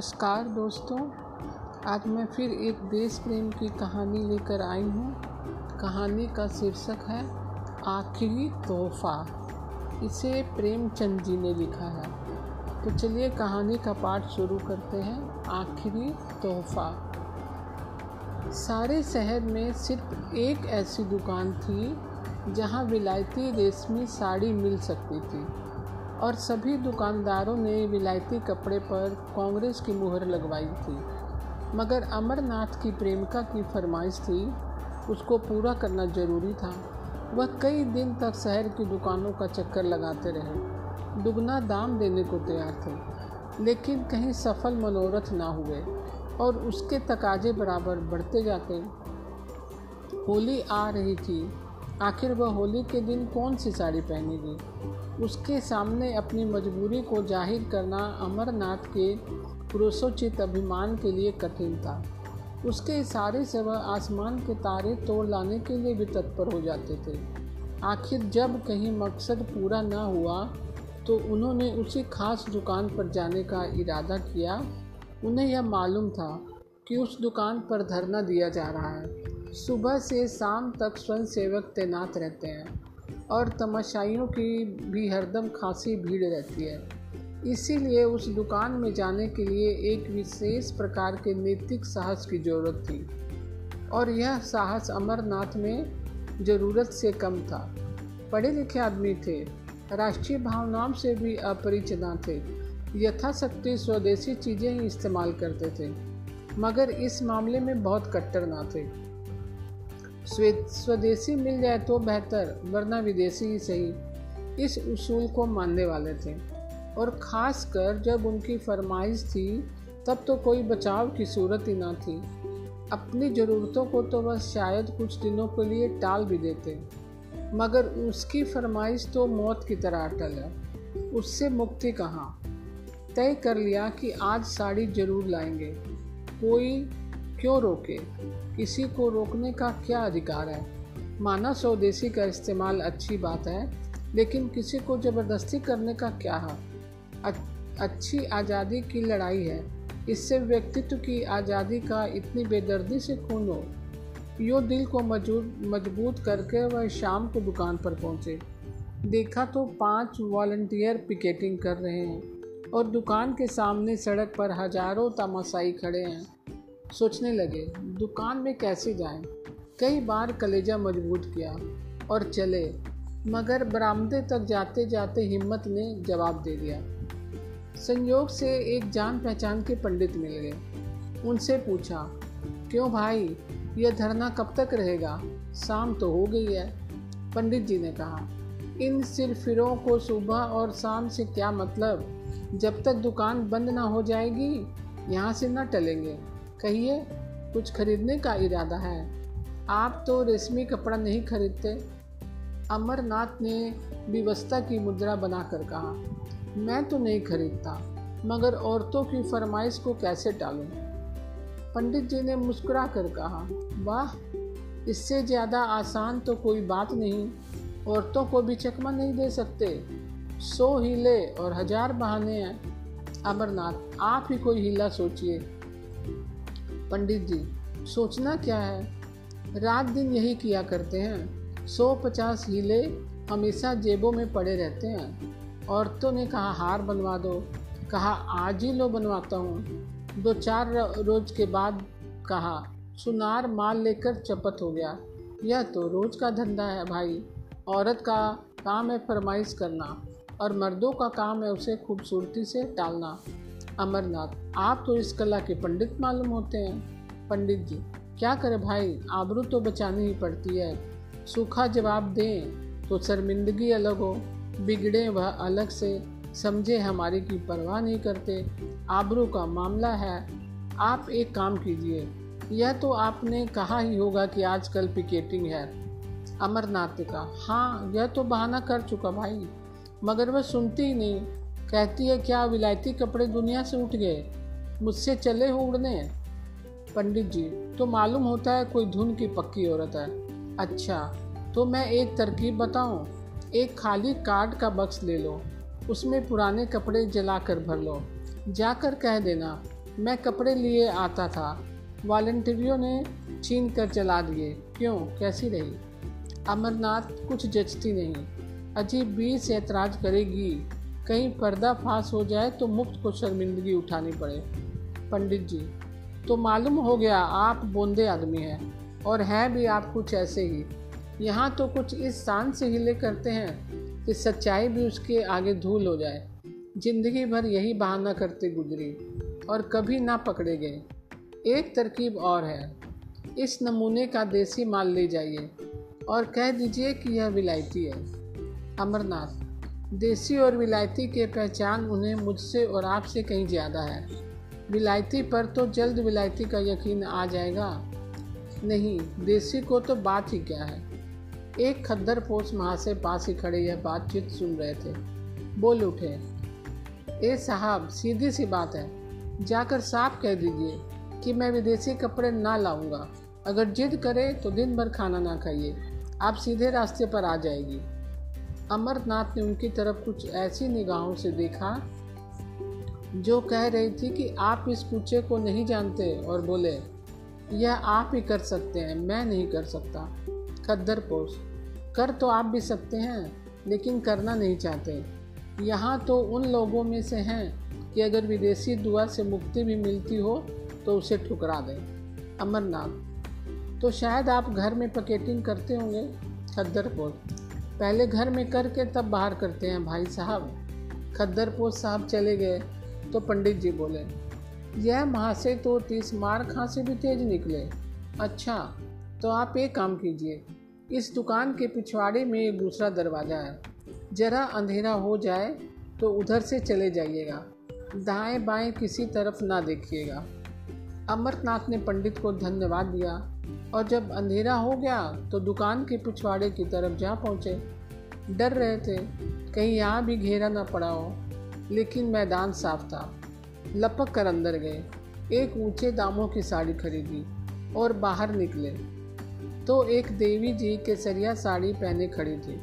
नमस्कार दोस्तों, आज मैं फिर एक देश प्रेम की कहानी लेकर आई हूँ। कहानी का शीर्षक है, आखिरी तोहफा। इसे प्रेमचंद जी ने लिखा है। तो चलिए कहानी का पाठ शुरू करते हैं, आखिरी तोहफा। सारे शहर में सिर्फ़ एक ऐसी दुकान थी, जहाँ विलायती रेशमी साड़ी मिल सकती थी। और सभी दुकानदारों ने विलायती कपड़े पर कांग्रेस की मुहर लगवाई थी। मगर अमरनाथ की प्रेमिका की फरमाइश थी, उसको पूरा करना ज़रूरी था। वह कई दिन तक शहर की दुकानों का चक्कर लगाते रहे, दुगना दाम देने को तैयार थे, लेकिन कहीं सफल मनोरथ ना हुए और उसके तकाजे बराबर बढ़ते जाते। होली आ रही थी आखिर वह होली के दिन कौन सी साड़ी पहनेगी? उसके सामने अपनी मजबूरी को ज़ाहिर करना अमरनाथ के पुरुषोचित अभिमान के लिए कठिन था। उसके इशारे से वह आसमान के तारे तोड़ लाने के लिए भी तत्पर हो जाते थे। आखिर जब कहीं मकसद पूरा ना हुआ तो उन्होंने उसी खास दुकान पर जाने का इरादा किया। उन्हें यह मालूम था कि उस दुकान पर धरना दिया जा रहा है। सुबह से शाम तक स्वयं सेवक तैनात रहते हैं और तमाशाइयों की भी हरदम खासी भीड़ रहती है। इसीलिए उस दुकान में जाने के लिए एक विशेष प्रकार के नैतिक साहस की ज़रूरत थी और यह साहस अमरनाथ में ज़रूरत से कम था। पढ़े लिखे आदमी थे, राष्ट्रीय भावनाओं से भी अपरिचित थे, यथाशक्ति स्वदेशी चीज़ें ही इस्तेमाल करते थे, मगर इस मामले में बहुत कट्टर ना थे। स्वदेशी मिल जाए तो बेहतर, वरना विदेशी ही सही। इस उसूल को मानने वाले थे। और ख़ास कर जब उनकी फरमाइश थी, तब तो कोई बचाव की सूरत ही ना थी। अपनी ज़रूरतों को तो बस शायद कुछ दिनों के लिए टाल भी देते। मगर उसकी फरमाइश तो मौत की तरह अटल है। उससे मुक्ति कहाँ? तय कर लिया कि आज साड़ी ज़रूर लाएँगे। कोई क्यों रोके? किसी को रोकने का क्या अधिकार है? माना स्वदेशी का इस्तेमाल अच्छी बात है, लेकिन किसी को ज़बरदस्ती करने का क्या है अच्छी आज़ादी की लड़ाई है, इससे व्यक्तित्व की आज़ादी का इतनी बेदर्दी से खून हो। यो दिल को मज़बूत करके वह शाम को दुकान पर पहुँचे। देखा तो पाँच वॉल्टियर पिकेटिंग कर रहे हैं और दुकान के सामने सड़क पर हज़ारों तमाशाई खड़े हैं। सोचने लगे, दुकान में कैसे जाएँ? कई बार कलेजा मज़बूत किया और चले, मगर बरामदे तक जाते जाते हिम्मत ने जवाब दे दिया। संयोग से एक जान पहचान के पंडित मिल गए। उनसे पूछा, क्यों भाई, यह धरना कब तक रहेगा? शाम तो हो गई है। पंडित जी ने कहा, इन सिरफिरों को सुबह और शाम से क्या मतलब? जब तक दुकान बंद ना हो जाएगी, यहाँ से न टलेंगे। कहिए, कुछ खरीदने का इरादा है। आप तो रेशमी कपड़ा नहीं खरीदते। अमरनाथ ने व्यवस्था की मुद्रा बनाकर कहा, मैं तो नहीं खरीदता, मगर औरतों की फरमाइश को कैसे टालूं? पंडित जी ने मुस्कुरा कर कहा, वाह, इससे ज़्यादा आसान तो कोई बात नहीं। औरतों को भी चकमा नहीं दे सकते। सौ हीले और हज़ार बहाने हैं। अमरनाथ, आप ही कोई हीला सोचिए। पंडित जी, सोचना क्या है? रात दिन यही किया करते हैं। सौ पचास हीले हमेशा जेबों में पड़े रहते हैं। औरतों ने कहा, हार बनवा दो। कहा, आज ही लो बनवाता हूँ। दो चार रोज के बाद कहा, सुनार माल लेकर चपत हो गया। यह तो रोज का धंधा है भाई। औरत का काम है फरमाइश करना और मर्दों का काम है उसे खूबसूरती से टालना। अमरनाथ। आप तो इस कला के पंडित मालूम होते हैं। पंडित जी, क्या करें भाई? आबरू तो बचानी ही पड़ती है। सूखा जवाब दें तो शर्मिंदगी अलग हो। बिगड़े वह अलग से। समझे हमारी की परवाह नहीं करते। आबरू का मामला है। आप एक काम कीजिए। यह तो आपने कहा ही होगा कि आजकल पिकेटिंग है। अमरनाथ का हाँ यह तो बहाना कर चुका भाई। मगर वह सुनती ही नहीं। कहती है, क्या विलायती कपड़े दुनिया से उठ गए? मुझसे चले हो उड़ने? पंडित जी तो मालूम होता है कोई धुन की पक्की औरत है। अच्छा तो मैं एक तरकीब बताऊँ। एक खाली कार्ड का बक्स ले लो। उसमें पुराने कपड़े जला कर भर लो। जाकर कह देना, मैं कपड़े लिए आता था। वॉल्टियरों ने छीन कर चला दिए। क्यों? कैसी रही? अमरनाथ कुछ जचती नहीं। अजीब बीर से ऐतराज करेगी। कहीं पर्दा फांस हो जाए तो मुफ़्त को शर्मिंदगी उठानी पड़े। पंडित जी तो मालूम हो गया आप बोंदे आदमी हैं और हैं भी आप कुछ ऐसे ही। यहाँ तो कुछ इस शान से हिले करते हैं कि सच्चाई भी उसके आगे धूल हो जाए। ज़िंदगी भर यही बहाना करते गुजरी और कभी ना पकड़े गए। एक तरकीब और है, इस नमूने का देसी माल ले जाइए और कह दीजिए कि यह विलायती है। अमरनाथ। देसी और विलायती के पहचान उन्हें मुझसे और आपसे कहीं ज़्यादा है। विलायती पर तो जल्द विलायती का यकीन आ जाएगा। नहीं, देसी को तो बात ही क्या है? एक खद्दर पोस महाशय पास ही खड़े यह बातचीत सुन रहे थे। बोल उठे। ए साहब, सीधी सी बात है। जाकर साफ़ कह दीजिए कि मैं विदेशी कपड़े ना लाऊँगा। अगर जिद करे तो दिन भर खाना ना खाइए। आप सीधे रास्ते पर आ जाएगी। अमरनाथ ने उनकी तरफ़ कुछ ऐसी निगाहों से देखा, जो कह रही थी कि आप इस कुचे को नहीं जानते और बोले, यह आप ही कर सकते हैं, मैं नहीं कर सकता। खद्दर पोष कर तो आप भी सकते हैं, लेकिन करना नहीं चाहते। यहाँ तो उन लोगों में से हैं कि अगर विदेशी दुआ से मुक्ति भी मिलती हो तो उसे ठुकरा दें। अमरनाथ तो शायद आप घर में पकेटिंग करते होंगे? खद्दरपोश पहले घर में करके तब बाहर करते हैं भाई साहब। खद्दरपोश साहब चले गए तो पंडित जी बोले, यह महाशय तो तीस मार खां से भी तेज निकले। अच्छा तो आप एक काम कीजिए, इस दुकान के पिछवाड़े में एक दूसरा दरवाज़ा है। ज़रा अंधेरा हो जाए तो उधर से चले जाइएगा। दाएँ बाएँ किसी तरफ़ ना देखिएगा। अमरनाथ ने पंडित को धन्यवाद दिया और जब अंधेरा हो गया तो दुकान के पिछवाड़े की तरफ़ जा पहुँचे। डर रहे थे, कहीं यहाँ भी घेरा ना पड़ा हो। लेकिन मैदान साफ़ था। लपक कर अंदर गए। एक ऊँचे दामों की साड़ी खरीदी और बाहर निकले। तो एक देवी जी केसरिया साड़ी पहने खड़ी थी।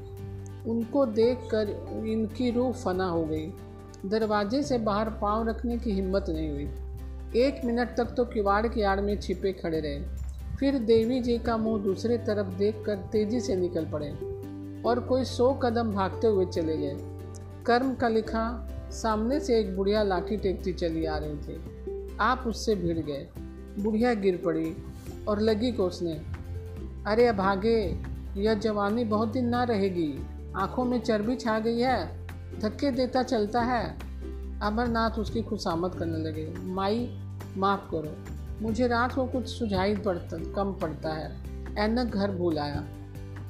उनको देखकर इनकी रूह फना हो गई। दरवाजे से बाहर पाँव रखने की हिम्मत नहीं हुई। एक मिनट तक तो किवाड़ की आड़ में छिपे खड़े रहे। फिर देवी जी का मुँह दूसरे तरफ़ देखकर तेज़ी से निकल पड़े और कोई सौ कदम भागते हुए चले गए। कर्म का लिखा, सामने से एक बुढ़िया लाठी टेकती चली आ रही थी। आप उससे भिड़ गए। बुढ़िया गिर पड़ी और लगी को उसने अरे भागे यह जवानी बहुत दिन ना रहेगी। आँखों में चर्बी छा गई है। धक्के देता चलता है। अमरनाथ उसकी खुशामद करने लगे। माई, माफ़ करो। मुझे रात को कुछ सुझाई पड़ता, कम पड़ता है। ऐनक घर भूल आया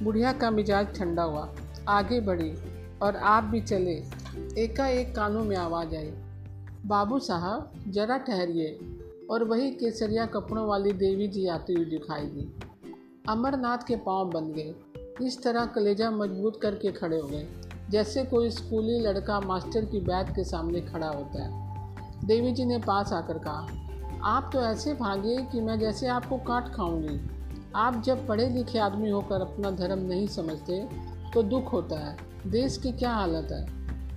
बुढ़िया का मिजाज ठंडा हुआ। आगे बढ़ी और आप भी चले। एकाएक कानों में आवाज़ आई। बाबू साहब, जरा ठहरिए और वही केसरिया कपड़ों वाली देवी जी आती हुई दिखाई दी। अमरनाथ के पाँव बन गए। इस तरह कलेजा मज़बूत करके खड़े हो गए। जैसे कोई स्कूली लड़का मास्टर की बैग के सामने खड़ा होता है। देवी जी ने पास आकर कहा आप तो ऐसे भागे कि मैं जैसे आपको काट खाऊँगी। आप जब पढ़े लिखे आदमी होकर अपना धर्म नहीं समझते तो दुख होता है। देश की क्या हालत है?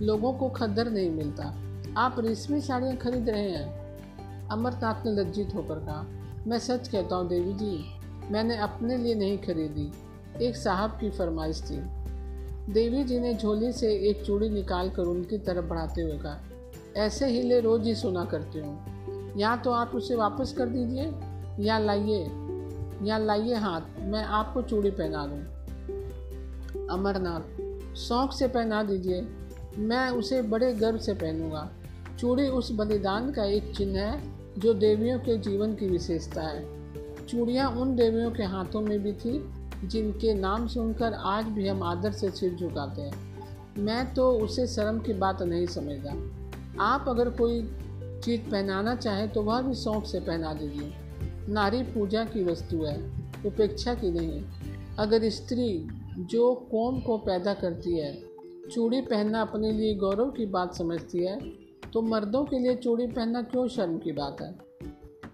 लोगों को खद्दर नहीं मिलता। आप रेशमी साड़ियाँ खरीद रहे हैं। अमरनाथ ने लज्जित होकर कहा, मैं सच कहता हूँ देवी जी, मैंने अपने लिए नहीं खरीदी। एक साहब की फरमाइश थी। देवी जी ने झोली से एक चूड़ी निकाल कर उनकी तरफ़ बढ़ाते हुए कहा, ऐसे हिले रोज ही सुना करती हूँ। या तो आप उसे वापस कर दीजिए, या लाइए या लाइए हाथ, मैं आपको चूड़ी पहना दूँ। अमरनाथ, शौक से पहना दीजिए, मैं उसे बड़े गर्व से पहनूँगा। चूड़ी उस बलिदान का एक चिन्ह है, जो देवियों के जीवन की विशेषता है। चूड़ियाँ उन देवियों के हाथों में भी थी, जिनके नाम सुनकर आज भी हम आदर से सिर झुकाते हैं। मैं तो उसे शर्म की बात नहीं समझता। आप अगर कोई चीज़ पहनाना चाहे तो वह भी शौक से पहना दीजिए। नारी पूजा की वस्तु है, उपेक्षा की नहीं। अगर स्त्री जो कौम को पैदा करती है, चूड़ी पहनना अपने लिए गौरव की बात समझती है तो मर्दों के लिए चूड़ी पहनना क्यों शर्म की बात है?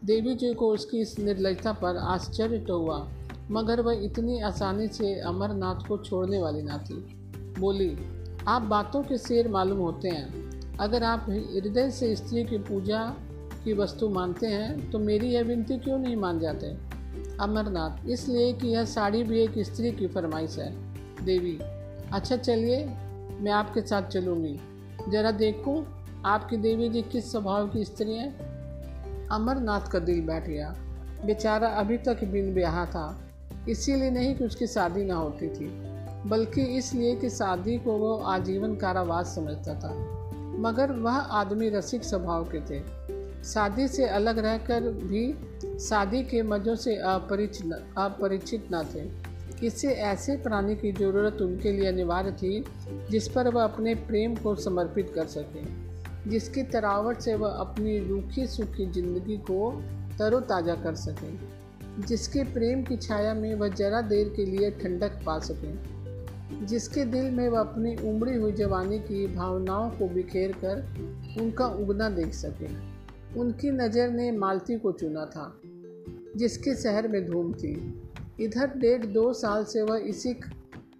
देवी जी को उसकी इस निर्लजता पर आश्चर्य तो हुआ, मगर वह इतनी आसानी से अमरनाथ को छोड़ने वाली ना थी। बोली, आप बातों के शेर मालूम होते हैं। अगर आप हृदय से स्त्री की पूजा की वस्तु मानते हैं तो मेरी यह विनती क्यों नहीं मान जाते? अमरनाथ, इसलिए कि यह साड़ी भी एक स्त्री की फरमाइश है। देवी अच्छा चलिए, मैं आपके साथ चलूँगी। जरा देखूँ, आपकी देवी जी किस स्वभाव की स्त्री है? अमरनाथ का दिल बैठ गया। बेचारा अभी तक बिन ब्याह था। इसीलिए नहीं कि उसकी शादी ना होती थी, बल्कि इसलिए कि शादी को वो आजीवन कारावास समझता था। मगर वह आदमी रसिक स्वभाव के थे। शादी से अलग रहकर भी शादी के मज़ों से अपरिचित अपरिचित न थे। किसी ऐसे प्राणी की ज़रूरत उनके लिए अनिवार्य थी, जिस पर वह अपने प्रेम को समर्पित कर सके, जिसकी तरावट से वह अपनी रूखी सूखी ज़िंदगी को तरोताज़ा कर सके, जिसके प्रेम की छाया में वह जरा देर के लिए ठंडक पा सके। जिसके दिल में वह अपनी उमड़ी हुई जवानी की भावनाओं को बिखेर कर उनका उगना देख सके। उनकी नज़र ने मालती को चुना था, जिसके शहर में धूम थी। इधर डेढ़ दो साल से वह इसी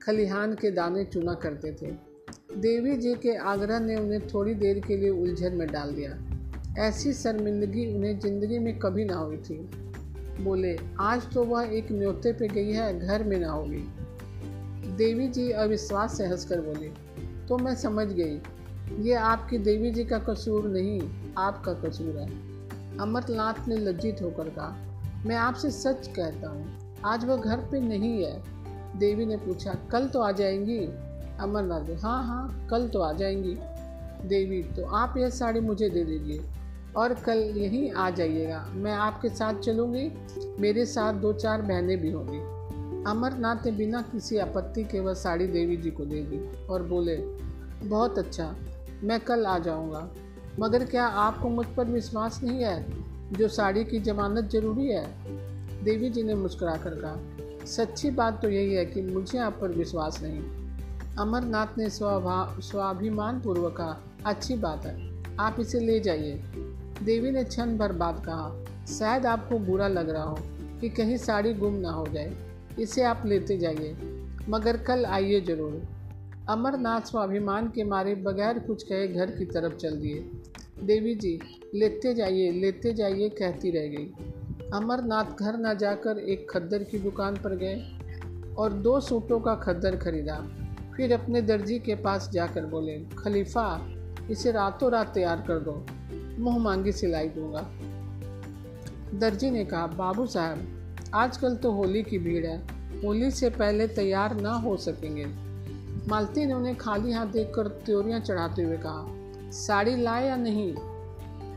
खलिहान के दाने चुना करते थे। देवी जी के आग्रह ने उन्हें थोड़ी देर के लिए उलझन में डाल दिया। ऐसी शर्मिंदगी उन्हें ज़िंदगी में कभी ना हुई थी। बोले, आज तो वह एक न्योते पे गई है, घर में ना होगी। देवी जी अविश्वास से हंसकर बोली तो मैं समझ गई। ये आपकी देवी जी का कसूर नहीं, आपका कसूर है। अमरनाथ ने लज्जित होकर कहा, मैं आपसे सच कहता हूँ, आज वह घर पे नहीं है। देवी ने पूछा, कल तो आ जाएँगी? अमरनाथ हाँ हाँ कल तो आ जाएँगी। देवी तो आप यह साड़ी मुझे दे दीजिए और कल यहीं आ जाइएगा। मैं आपके साथ चलूँगी, मेरे साथ दो चार बहनें भी होंगी। अमरनाथ ने बिना किसी आपत्ति के वह साड़ी देवी जी को दे दी और बोले, बहुत अच्छा मैं कल आ जाऊँगा। मगर क्या आपको मुझ पर विश्वास नहीं है? जो साड़ी की जमानत ज़रूरी है? देवी जी ने मुस्कुरा कर कहा, सच्ची बात तो यही है कि मुझे आप पर विश्वास नहीं। अमरनाथ ने स्वभा स्वाभिमान पूर्वक कहा, अच्छी बात है, आप इसे ले जाइए। देवी ने क्षण भर बात कहा, शायद आपको बुरा लग रहा हो कि कहीं साड़ी गुम ना हो जाए। इसे आप लेते जाइए। मगर कल आइए ज़रूर। अमरनाथ स्वाभिमान के मारे बगैर कुछ कहे घर की तरफ़ चल दिए। देवी जी, लेते जाइए लेते जाइए कहती रह गई। अमरनाथ घर न जाकर एक खद्दर की दुकान पर गए और दो सूटों का खद्दर खरीदा। फिर अपने दर्जी के पास जाकर बोले, खलीफा, इसे रातों रात तैयार कर दो। मुँह मांगी सिलाई दूँगा। दर्जी ने कहा, बाबू साहब आजकल तो होली की भीड़ है। होली से पहले तैयार ना हो सकेंगे। मालती ने उन्हें खाली हाथ देखकर त्योरियाँ चढ़ाते हुए कहा, साड़ी लाए या नहीं?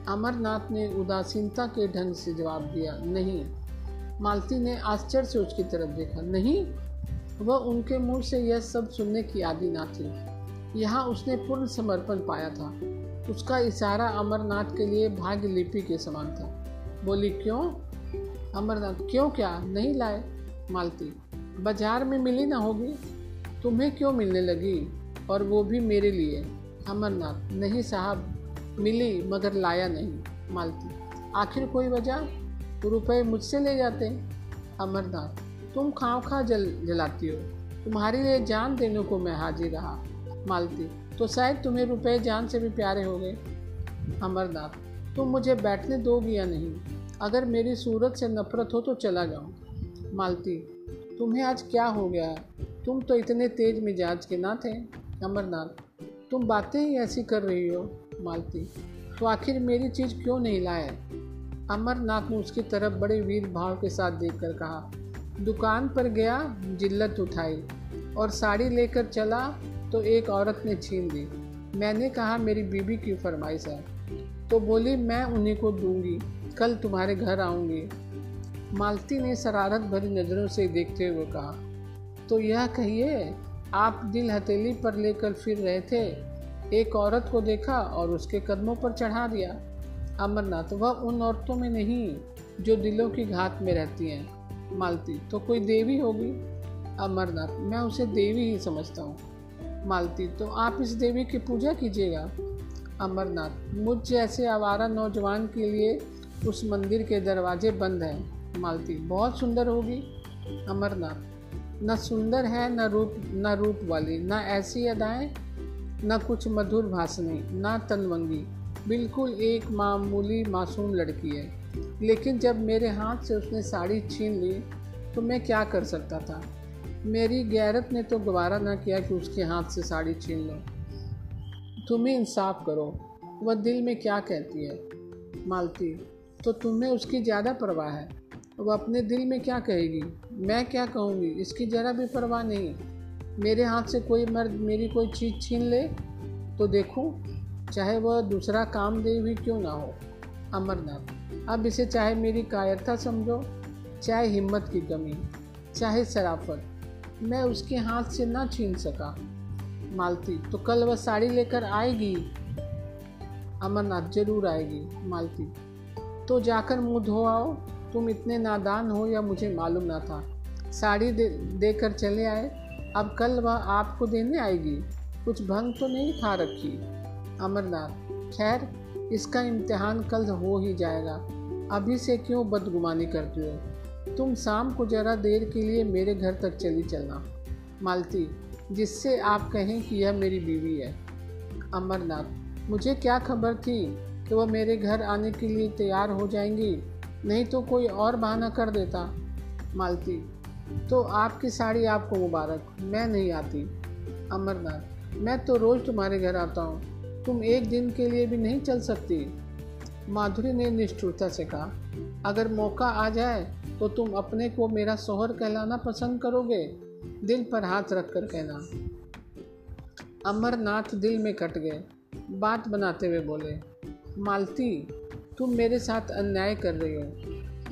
अमरनाथ ने उदासीनता के ढंग से जवाब दिया, नहीं। मालती ने आश्चर्य से उसकी तरफ़ देखा, नहीं? वह उनके मुँह से यह सब सुनने की आदि ना थी। यहाँ उसने पूर्ण समर्पण पाया था। उसका इशारा अमरनाथ के लिए भाग्य लिपि के समान था। बोली, क्यों? अमरनाथ, क्यों क्या? नहीं लाए? मालती, बाज़ार में मिली ना होगी? तुम्हें क्यों मिलने लगी? और वो भी मेरे लिए। अमरनाथ, नहीं साहब, मिली मगर लाया नहीं। मालती, आखिर कोई वजह? रुपए मुझसे ले जाते? अमरनाथ, तुम खाओ खा जल, जलाती हो। तुम्हारे लिए जान देने को मैं हाजिर रहा। मालती तो शायद तुम्हें रुपए जान से भी प्यारे हो गए। अमरनाथ, तुम मुझे बैठने दोगी या नहीं? अगर मेरी सूरत से नफरत हो तो चला जाओ मालती, तुम्हें आज क्या हो गया? तुम तो इतने तेज मिजाज के ना थे, अमरनाथ। तुम बातें ही ऐसी कर रही हो, मालती। तो आखिर मेरी चीज़ क्यों नहीं लाए? अमरनाथ ने उसकी तरफ़ बड़े वीर भाव के साथ देखकर कहा, दुकान पर गया, जिल्लत उठाई और साड़ी लेकर चला तो एक औरत ने छीन दी मैंने कहा, मेरी बीबी की फरमाइश है। तो बोली, मैं उन्हीं को दूँगी। कल तुम्हारे घर आऊँगी। मालती ने शरारत भरी नज़रों से देखते हुए कहा तो यह कहिए, आप दिल हथेली पर लेकर फिर रहे थे, एक औरत को देखा और उसके कदमों पर चढ़ा दिया। अमरनाथ, वह उन औरतों में नहीं, जो दिलों की घात में रहती हैं। मालती तो कोई देवी होगी? अमरनाथ, मैं उसे देवी ही समझता हूँ। मालती तो आप इस देवी की पूजा कीजिएगा। अमरनाथ, मुझ जैसे आवारा नौजवान के लिए उस मंदिर के दरवाजे बंद हैं, मालती। बहुत सुंदर होगी, अमरनाथ। न सुंदर है, न रूप न रूप वाली, न ऐसी अदाएँ, न कुछ मधुर भाषणी न तनवंगी। बिल्कुल एक मामूली मासूम लड़की है। लेकिन जब मेरे हाथ से उसने साड़ी छीन ली तो मैं क्या कर सकता था? मेरी गैरत ने तो गवारा ना किया कि उसके हाथ से साड़ी छीन लो। तुम ही इंसाफ करो, वह दिल में क्या कहती है? मालती तो तुम्हें उसकी ज़्यादा परवाह है। वह अपने दिल में क्या कहेगी? मैं क्या कहूँगी? इसकी ज़रा भी परवाह नहीं मेरे हाथ से कोई मर्द मेरी कोई चीज़ छीन ले तो देखूँ, चाहे वह दूसरा काम दे भी क्यों ना हो। अमरनाथ, अब इसे चाहे मेरी कायरता समझो, चाहे हिम्मत की कमी, चाहे शराफत मैं उसके हाथ से ना छीन सका। मालती तो कल वह साड़ी लेकर आएगी? अमरनाथ ज़रूर आएगी, मालती। तो जाकर मुँह धो आओ तुम इतने नादान हो या मुझे मालूम ना था। साड़ी दे, देकर चले आए। अब कल वह आपको देने आएगी। कुछ भंग तो नहीं खा रखी। अमरनाथ, खैर, इसका इम्तिहान कल हो ही जाएगा। अभी से क्यों बदगुमानी करती हो? तुम शाम को ज़रा देर के लिए मेरे घर तक चली चलना। मालती, जिससे आप कहें कि यह मेरी बीवी है। अमरनाथ, मुझे क्या खबर थी? कि वह मेरे घर आने के लिए तैयार हो जाएँगी। नहीं तो कोई और बहाना कर देता, मालती। तो आपकी साड़ी आपको मुबारक। मैं नहीं आती। अमरनाथ, मैं तो रोज़ तुम्हारे घर आता हूँ। तुम एक दिन के लिए भी नहीं चल सकती। माधुरी ने निष्ठुरता से कहा, अगर मौका आ जाए तो तुम अपने को मेरा सोहर कहलाना पसंद करोगे। दिल पर हाथ रख कर कहना। अमरनाथ दिल में कट गए। बात बनाते हुए बोले मालती, तुम मेरे साथ अन्याय कर रही हो।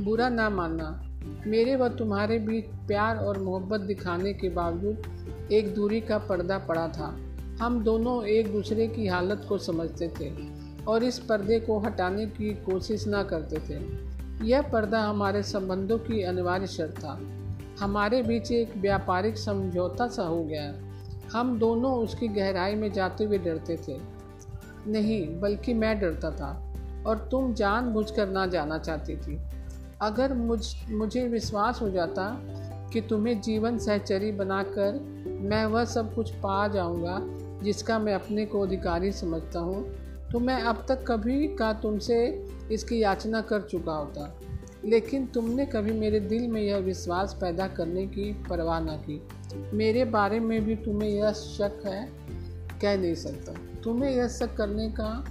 बुरा ना मानना। मेरे व तुम्हारे बीच प्यार और मोहब्बत दिखाने के बावजूद एक दूरी का पर्दा पड़ा था। हम दोनों एक दूसरे की हालत को समझते थे और इस पर्दे को हटाने की कोशिश ना करते थे। यह पर्दा हमारे संबंधों की अनिवार्य शर्त था। हमारे बीच एक व्यापारिक समझौता सा हो गया। हम दोनों उसकी गहराई में जाते हुए डरते थे। नहीं, बल्कि मैं डरता था और तुम जान जानबूझकर ना जाना चाहती थी। अगर मुझ, मुझे विश्वास हो जाता कि तुम्हें जीवन सहचरी बनाकर मैं वह सब कुछ पा जाऊँगा जिसका मैं अपने को अधिकारी समझता हूँ तो मैं अब तक कभी का तुमसे इसकी याचना कर चुका होता। लेकिन तुमने कभी मेरे दिल में यह विश्वास पैदा करने की परवाह ना की। मेरे बारे में भी तुम्हें यह शक है, कह नहीं सकता। तुम्हें यह सब करने का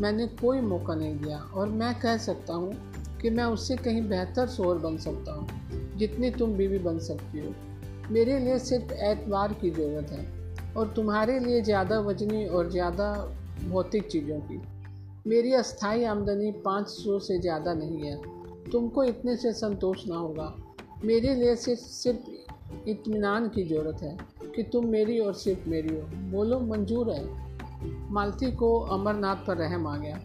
मैंने कोई मौका नहीं दिया और मैं कह सकता हूँ कि मैं उससे कहीं बेहतर शोर बन सकता हूँ, जितनी तुम बीवी बन सकती हो। मेरे लिए सिर्फ़ एतबार की ज़रूरत है और तुम्हारे लिए ज़्यादा वजनी और ज़्यादा भौतिक चीज़ों की। मेरी अस्थाई आमदनी पाँच सौ से ज़्यादा नहीं है। तुमको इतने से संतोष ना होगा। मेरे लिए सिर्फ़ सिर्फ़ इत्मीनान की ज़रूरत है कि तुम मेरी और सिर्फ़ मेरी हो। बोलो, मंजूर है। मालती को अमरनाथ पर रहम आ गया।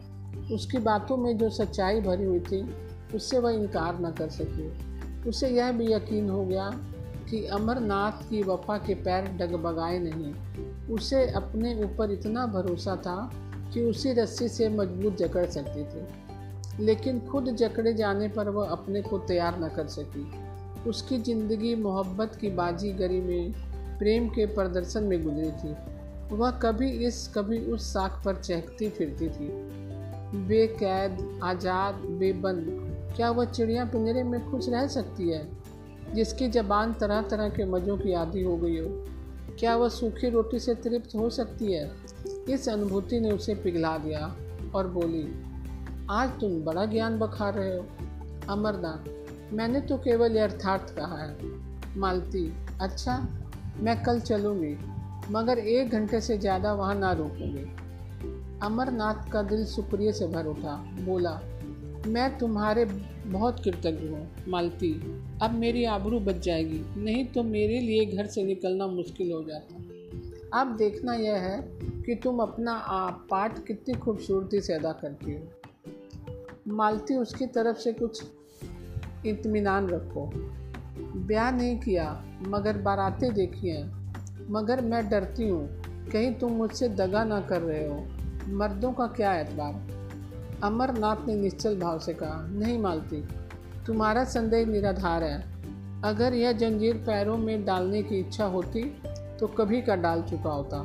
उसकी बातों में जो सच्चाई भरी हुई थी, उससे वह इनकार न कर सकी। उसे यह भी यकीन हो गया कि अमरनाथ की वफा के पैर डगबगाए नहीं। उसे अपने ऊपर इतना भरोसा था कि उसी रस्सी से मज़बूत जकड़ सकती थी। लेकिन खुद जकड़े जाने पर वह अपने को तैयार न कर सकी। उसकी ज़िंदगी मोहब्बत की बाजीगरी में प्रेम के प्रदर्शन में गुजरी थी। वह कभी इस, कभी उस साख पर चहकती फिरती थी। बेकैद, आज़ाद, बेबंद, क्या वह चिड़िया पिंजरे में खुश रह सकती है, जिसकी जबान तरह तरह के मज़ों की आदि हो गई हो? क्या वह सूखी रोटी से तृप्त हो सकती है? इस अनुभूति ने उसे पिघला दिया और बोली, आज तुम बड़ा ज्ञान बखा रहे हो। अमरनाथ, मैंने तो केवल यथार्थ कहा है। मालती अच्छा मैं कल चलूँगी। मगर एक घंटे से ज़्यादा वहाँ ना रुकूँगी। अमरनाथ का दिल शुक्रिया से भर उठा। बोला, मैं तुम्हारे बहुत कृतज्ञ हूँ, मालती। अब मेरी आबरू बच जाएगी, नहीं तो मेरे लिए घर से निकलना मुश्किल हो जाता। अब देखना यह है कि तुम अपना आप पाठ कितनी खूबसूरती से अदा करती हो। मालती, उसकी तरफ़ से कुछ इत्मीनान रखो। ब्याह नहीं किया, मगर बारातें देखी हैं। मगर मैं डरती हूँ। कहीं तुम मुझसे दगा ना कर रहे हो। मर्दों का क्या एतबार? अमरनाथ ने निश्चल भाव से कहा, नहीं मालती, तुम्हारा संदेह निराधार है। अगर यह जंजीर पैरों में डालने की इच्छा होती तो कभी का डाल चुका होता।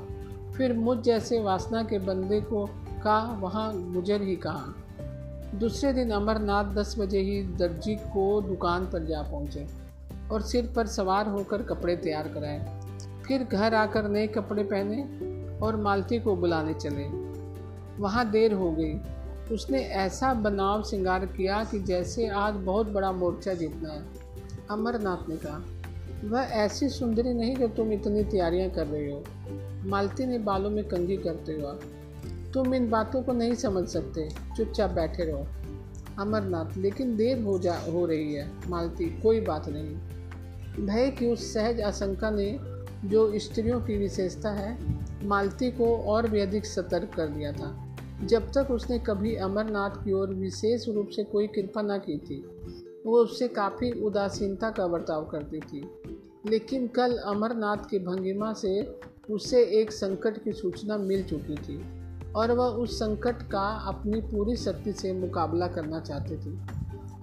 फिर मुझ जैसे वासना के बंदे को का वहाँ गुजर ही कहा? दूसरे दिन अमरनाथ दस बजे ही दर्जी को दुकान पर जा पहुँचे और सिर पर सवार होकर कपड़े तैयार कराए। फिर घर आकर नए कपड़े पहने और मालती को बुलाने चले। वहाँ देर हो गई। उसने ऐसा बनाव श्रृंगार किया कि जैसे आज बहुत बड़ा मोर्चा जीतना है, अमरनाथ ने कहा। वह ऐसी सुंदरी नहीं जो तुम इतनी तैयारियाँ कर रही हो। मालती ने बालों में कंघी करते हुआ, तुम इन बातों को नहीं समझ सकते, चुपचाप बैठे रहो। अमरनाथ, लेकिन देर हो जा, हो रही है। मालती, कोई बात नहीं। भय की उस सहज आशंका ने जो स्त्रियों की विशेषता है, मालती को और भी अधिक सतर्क कर दिया था। जब तक उसने कभी अमरनाथ की ओर विशेष रूप से कोई कृपा न की थी, वो उससे काफ़ी उदासीनता का बर्ताव करती थी। लेकिन कल अमरनाथ की भंगिमा से उसे एक संकट की सूचना मिल चुकी थी और वह उस संकट का अपनी पूरी शक्ति से मुकाबला करना चाहती थी।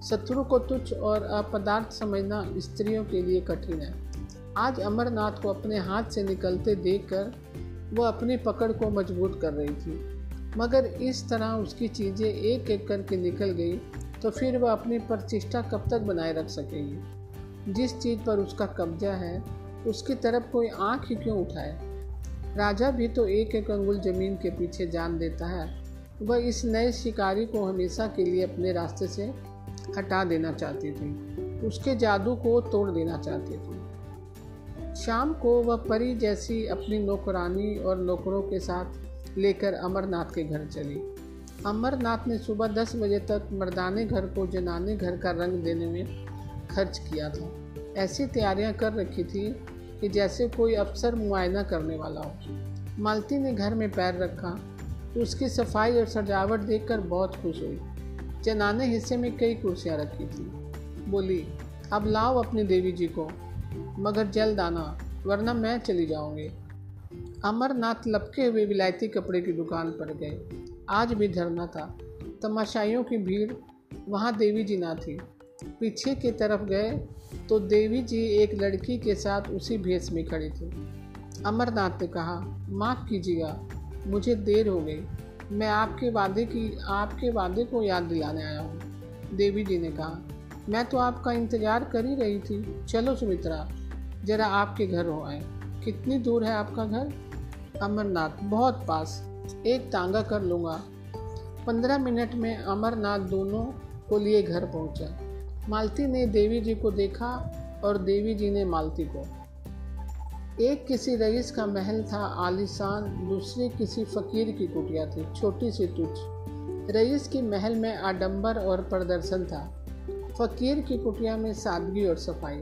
शत्रु को तुच्छ और अपदार्थ समझना स्त्रियों के लिए कठिन है। आज अमरनाथ को अपने हाथ से निकलते देखकर वह अपनी पकड़ को मज़बूत कर रही थी। मगर इस तरह उसकी चीज़ें एक एक करके निकल गई तो फिर वह अपनी प्रतिष्ठा कब तक बनाए रख सकेगी? जिस चीज़ पर उसका कब्जा है, उसकी तरफ़ कोई आँख ही क्यों उठाए? राजा भी तो एक एक अंगुल ज़मीन के पीछे जान देता है। वह इस नए शिकारी को हमेशा के लिए अपने रास्ते से हटा देना चाहती थी। उसके जादू को तोड़ देना चाहती थी। शाम को वह परी जैसी अपनी नौकरानी और नौकरों के साथ लेकर अमरनाथ के घर चली। अमरनाथ ने सुबह दस बजे तक मर्दाने घर को जनाने घर का रंग देने में खर्च किया था। ऐसी तैयारियाँ कर रखी थी कि जैसे कोई अफसर मुआयना करने वाला हो। मालती ने घर में पैर रखा। उसकी सफ़ाई और सजावट देखकर बहुत खुश हुई। जनाने हिस्से में कई कुर्सियाँ रखी थी। बोली, अब लाओ अपनी देवी जी को। मगर जल्द आना वरना मैं चली जाऊँगी। अमरनाथ लपके हुए विलायती कपड़े की दुकान पर गए। आज भी धरना था। तमाशाइयों की भीड़ वहाँ देवी जी ना थी। पीछे की तरफ़ गए तो देवी जी एक लड़की के साथ उसी भेष में खड़ी थी। अमरनाथ ने कहा, माफ़ कीजिएगा, मुझे देर हो गई। मैं आपके वादे की, आपके वादे को याद दिलाने आया हूँ। देवी जी ने कहा मैं तो आपका इंतज़ार कर ही रही थी। चलो सुमित्रा, ज़रा आपके घर हो आए। कितनी दूर है आपका घर? अमरनाथ, बहुत पास। एक तांगा कर लूँगा। पंद्रह मिनट में अमरनाथ दोनों को लिए घर पहुँचा। मालती ने देवी जी को देखा और देवी जी ने मालती को। एक किसी रईस का महल था आलिशान, दूसरी किसी फकीर की कुटिया थी, छोटी सी तुच्छ। रईस के महल में आडंबर और प्रदर्शन था। फकीर की कुटिया में सादगी और सफ़ाई।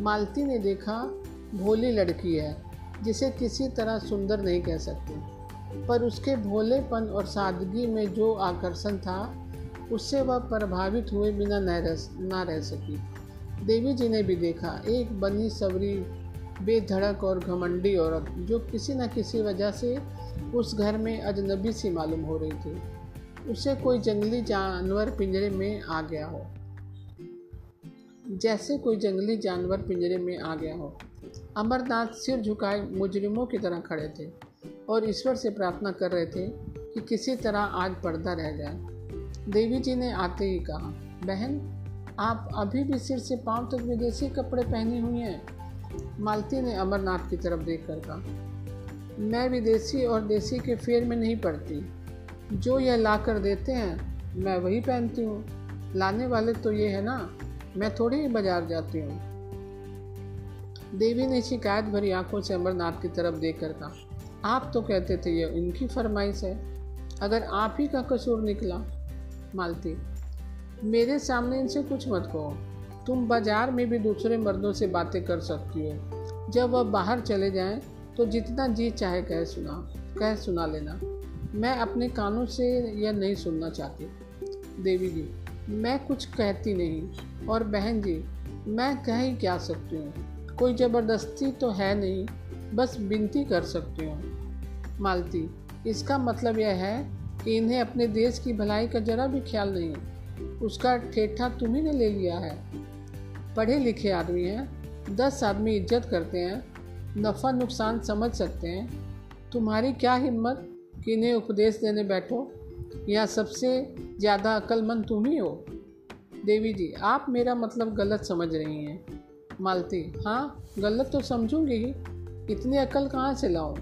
मालती ने देखा, भोली लड़की है, जिसे किसी तरह सुंदर नहीं कह सकते। पर उसके भोलेपन और सादगी में जो आकर्षण था, उससे वह प्रभावित हुए बिना न रह ना रह सकी। देवी जी ने भी देखा, एक बनी सवरी बेधड़क और घमंडी औरत, जो किसी न किसी वजह से उस घर में अजनबी सी मालूम हो रही थी। उसे कोई जंगली जानवर पिंजरे में आ गया हो। जैसे कोई जंगली जानवर पिंजरे में आ गया हो। अमरनाथ सिर झुकाए मुजरिमों की तरह खड़े थे और ईश्वर से प्रार्थना कर रहे थे कि किसी तरह आज पर्दा रह जाए। देवी जी ने आते ही कहा, बहन, आप अभी भी सिर से पाँव तक विदेशी कपड़े पहनी हुई हैं? मालती ने अमरनाथ की तरफ़ देख कर कहा, मैं विदेशी और देसी के फेर में नहीं पड़ती। जो यह ला कर देते हैं, मैं वही पहनती हूँ। लाने वाले तो ये है ना मैं थोड़ी ही बाज़ार जाती हूँ। देवी ने शिकायत भरी आँखों से अमरनाथ की तरफ़ देख कर कहा, आप तो कहते थे ये इनकी फरमाइश है। अगर आप ही का कसूर निकला, मालती, मेरे सामने इनसे कुछ मत कहो। तुम बाज़ार में भी दूसरे मर्दों से बातें कर सकती हो। जब वह बाहर चले जाएँ तो जितना जी चाहे कह सुना कह सुना लेना। मैं अपने कानों से यह नहीं सुनना चाहती। देवी जी मैं कुछ कहती नहीं, और बहन जी, मैं कह ही क्या सकती हूँ? कोई ज़बरदस्ती तो है नहीं, बस विनती कर सकती हूँ। मालती, इसका मतलब यह है कि इन्हें अपने देश की भलाई का जरा भी ख्याल नहीं उसका ठेठा तुम्ही ने ले लिया है। पढ़े लिखे आदमी हैं, दस आदमी इज़्ज़त करते हैं, नफ़ा नुकसान समझ सकते हैं। तुम्हारी क्या हिम्मत कि इन्हें उपदेश देने बैठो? या सबसे ज़्यादा अक्लमंद तुम ही हो? देवी जी, आप मेरा मतलब गलत समझ रही हैं। मालती हाँ गलत तो समझूँगी ही। इतनी अकल कहाँ से लाऊं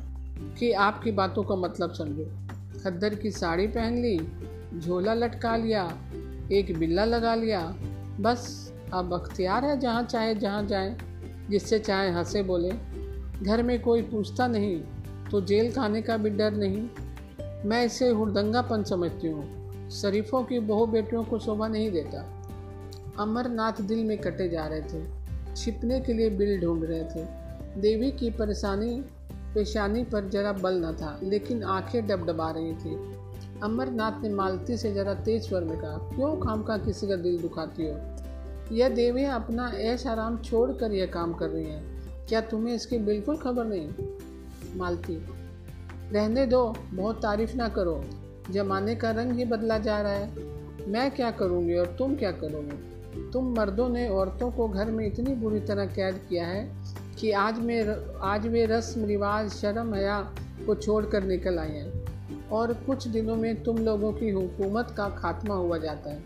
कि आपकी बातों का मतलब समझो? खद्दर की साड़ी पहन ली, झोला लटका लिया, एक बिल्ला लगा लिया, बस, अब अख्तियार है जहाँ चाहे, जहाँ जाए, जिससे चाहे हंसे बोले। घर में कोई पूछता नहीं तो जेल खाने का भी डर नहीं। मैं इसे हुरदंगापन समझती हूँ। शरीफों की बहु बेटियों को शोभा नहीं देता। अमरनाथ दिल में कटे जा रहे थे। छिपने के लिए बिल ढूंढ रहे थे। देवी की परेशानी, पेशानी पर जरा बल न था, लेकिन आँखें डबडबा रही थी। अमरनाथ ने मालती से जरा तेज स्वर में कहा, क्यों काम का किसी का दिल दुखाती हो? यह देवी अपना ऐश आराम छोड़ कर यह काम कर रही हैं। क्या तुम्हें इसकी बिल्कुल खबर नहीं? मालती रहने दो, बहुत तारीफ़ ना करो। जमाने का रंग ही बदला जा रहा है। मैं क्या करूँगी और तुम क्या करोगे? तुम मर्दों ने औरतों को घर में इतनी बुरी तरह कैद किया है कि आज में आज वे रस्म, रिवाज, शर्म, हया को छोड़ कर निकल आए हैं। और कुछ दिनों में तुम लोगों की हुकूमत का खात्मा हुआ जाता है।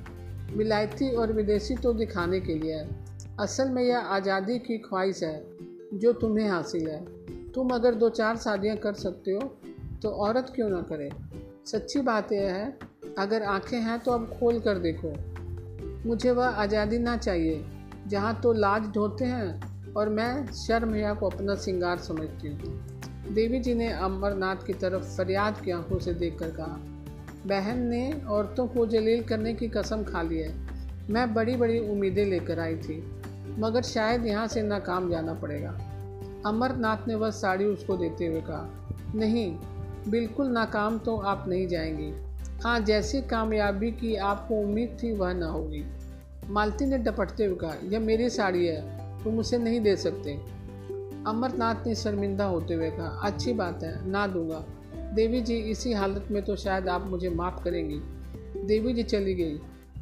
विलायती और विदेशी तो दिखाने के लिए है। असल में यह आज़ादी की ख्वाहिश है, जो तुम्हें हासिल है। तुम अगर दो चार शादियाँ कर सकते हो तो औरत क्यों ना करे? सच्ची बात यह है, अगर आँखें हैं तो अब खोल कर देखो। मुझे वह आज़ादी ना चाहिए, जहाँ तो लाज ढोते हैं और मैं शर्म या को अपना सिंगार समझती हूँ। देवी जी ने अमरनाथ की तरफ़ फरियाद की आँखों से देखकर कहा, बहन ने औरतों को जलील करने की कसम खा ली है। मैं बड़ी बड़ी उम्मीदें लेकर आई थी, मगर शायद यहाँ से नाकाम जाना पड़ेगा। अमरनाथ ने वह साड़ी उसको देते हुए कहा, नहीं बिल्कुल नाकाम तो आप नहीं जाएँगी। हाँ जैसी कामयाबी की आपको उम्मीद थी, वह ना होगी। मालती ने डपटते हुए कहा, यह मेरी साड़ी है, तुम उसे नहीं दे सकते। अमरनाथ ने शर्मिंदा होते हुए कहा, अच्छी बात है, ना दूँगा। देवी जी, इसी हालत में तो शायद आप मुझे माफ़ करेंगी। देवी जी चली गई।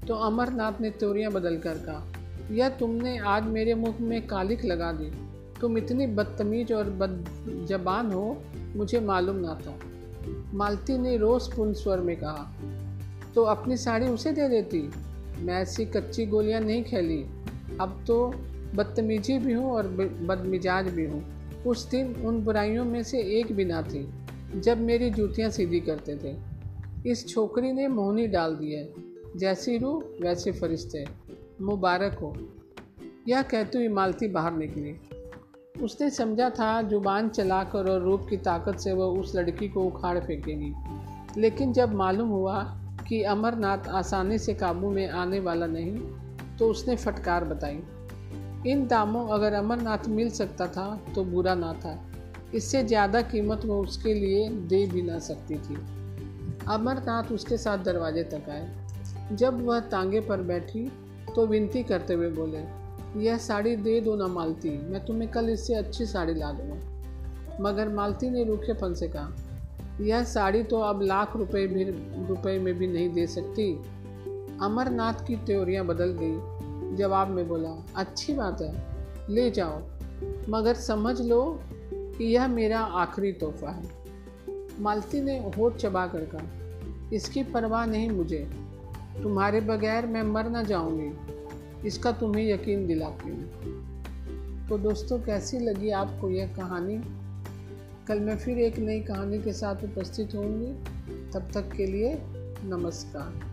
तो अमरनाथ ने त्योरियाँ बदल कर कहा, यह तुमने आज मेरे मुख में कालिक लगा दी। तुम इतनी बदतमीज और बद जबान हो, मुझे मालूम ना था। मालती ने रोज़पूर्ण स्वर में कहा तो अपनी साड़ी उसे दे देती? मैं ऐसी कच्ची गोलियाँ नहीं खेली। अब तो बदतमीजी भी हूँ और बदमिजाज भी हूँ। उस दिन उन बुराइयों में से एक भी ना थी, जब मेरी जूतियाँ सीधी करते थे। इस छोकरी ने मोहनी डाल दी है। जैसी रूह, वैसे फरिश्ते। मुबारक हो। यह कहते हुए मालती बाहर निकली। उसने समझा था ज़ुबान चलाकर और रूप की ताकत से वह उस लड़की को उखाड़ फेंकेगी। लेकिन जब मालूम हुआ कि अमरनाथ आसानी से काबू में आने वाला नहीं तो उसने फटकार बताई। इन दामों अगर अमरनाथ मिल सकता था तो बुरा ना था। इससे ज़्यादा कीमत वो उसके लिए दे भी ना सकती थी। अमरनाथ उसके साथ दरवाजे तक आए। जब वह तांगे पर बैठी तो विनती करते हुए बोले यह साड़ी दे दो ना मालती। मैं तुम्हें कल इससे अच्छी साड़ी ला दूँगा। मगर मालती ने रूखेपन से कहा, यह साड़ी तो अब लाख रुपए भी, रुपए में भी नहीं दे सकती। अमरनाथ की त्योरियाँ बदल गई। जवाब में बोला, अच्छी बात है, ले जाओ। मगर समझ लो कि यह मेरा आखिरी तोहफा है। मालती ने होठ चबा कर कहा, इसकी परवाह नहीं मुझे। तुम्हारे बगैर मैं मर ना जाऊँगी। इसका तुम्हें यकीन दिलाती हूँ। तो दोस्तों, कैसी लगी आपको यह कहानी? कल मैं फिर एक नई कहानी के साथ उपस्थित होंगी। तब तक के लिए नमस्कार।